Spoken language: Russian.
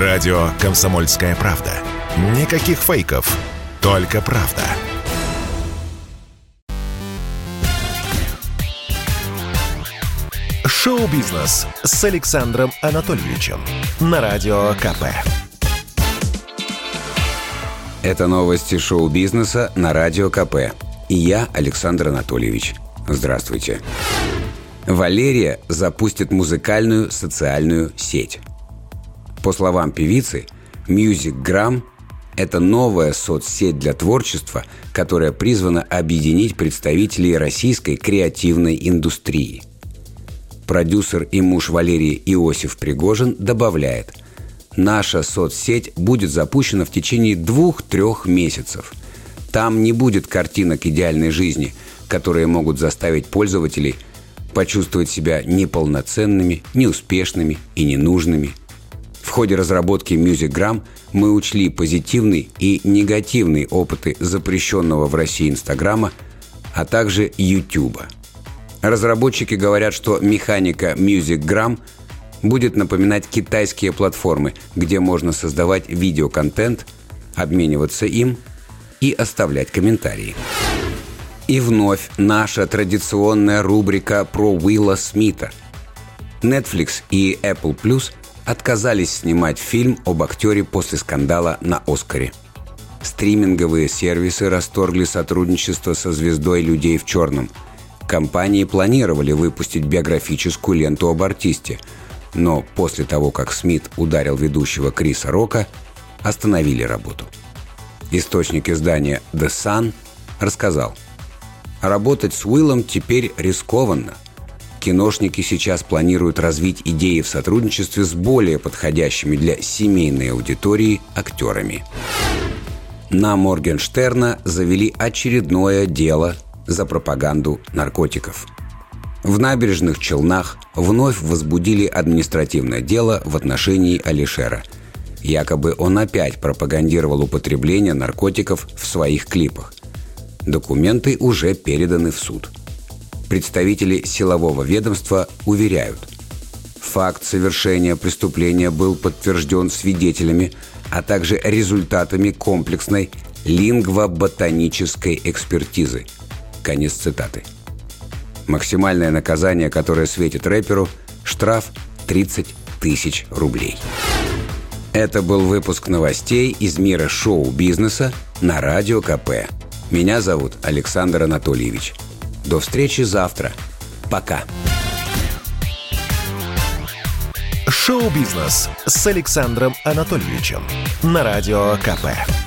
Радио «Комсомольская правда». Никаких фейков, только правда. Шоу-бизнес с Александром Анатольевичем на Радио КП. Это новости шоу-бизнеса на Радио КП. И я, Александр Анатольевич. Здравствуйте. Валерия запустит музыкальную социальную сеть. По словам певицы, MusicGram – это новая соцсеть для творчества, которая призвана объединить представителей российской креативной индустрии. Продюсер и муж Валерии Иосиф Пригожин добавляет – наша соцсеть будет запущена в течение двух-трех месяцев. Там не будет картинок идеальной жизни, которые могут заставить пользователей почувствовать себя неполноценными, неуспешными и ненужными – ходе разработки MusicGram мы учли позитивные и негативные опыты запрещенного в России Инстаграма, а также Ютуба. Разработчики говорят, что механика MusicGram будет напоминать китайские платформы, где можно создавать видеоконтент, обмениваться им и оставлять комментарии. И вновь наша традиционная рубрика про Уилла Смита. Netflix и Apple Plus – отказались снимать фильм об актере после скандала на «Оскаре». Стриминговые сервисы расторгли сотрудничество со звездой «Людей в черном». Компании планировали выпустить биографическую ленту об артисте, но после того, как Смит ударил ведущего Криса Рока, остановили работу. Источник издания «The Sun» рассказал, «Работать с Уиллом теперь рискованно киношники сейчас планируют развить идеи в сотрудничестве с более подходящими для семейной аудитории актерами. На Моргенштерна завели очередное дело за пропаганду наркотиков. В набережных Челнах вновь возбудили административное дело в отношении Алишера. Якобы он опять пропагандировал употребление наркотиков в своих клипах. Документы уже переданы в суд – Представители силового ведомства уверяют, факт совершения преступления был подтвержден свидетелями, а также результатами комплексной лингвоботанической экспертизы. Конец цитаты. Максимальное наказание, которое светит рэперу – штраф 30 тысяч рублей. Это был выпуск новостей из мира шоу-бизнеса на Радио КП. Меня зовут Александр Анатольевич – до встречи завтра. Пока. Шоу-бизнес с Александром Анатольевичем на Радио КП.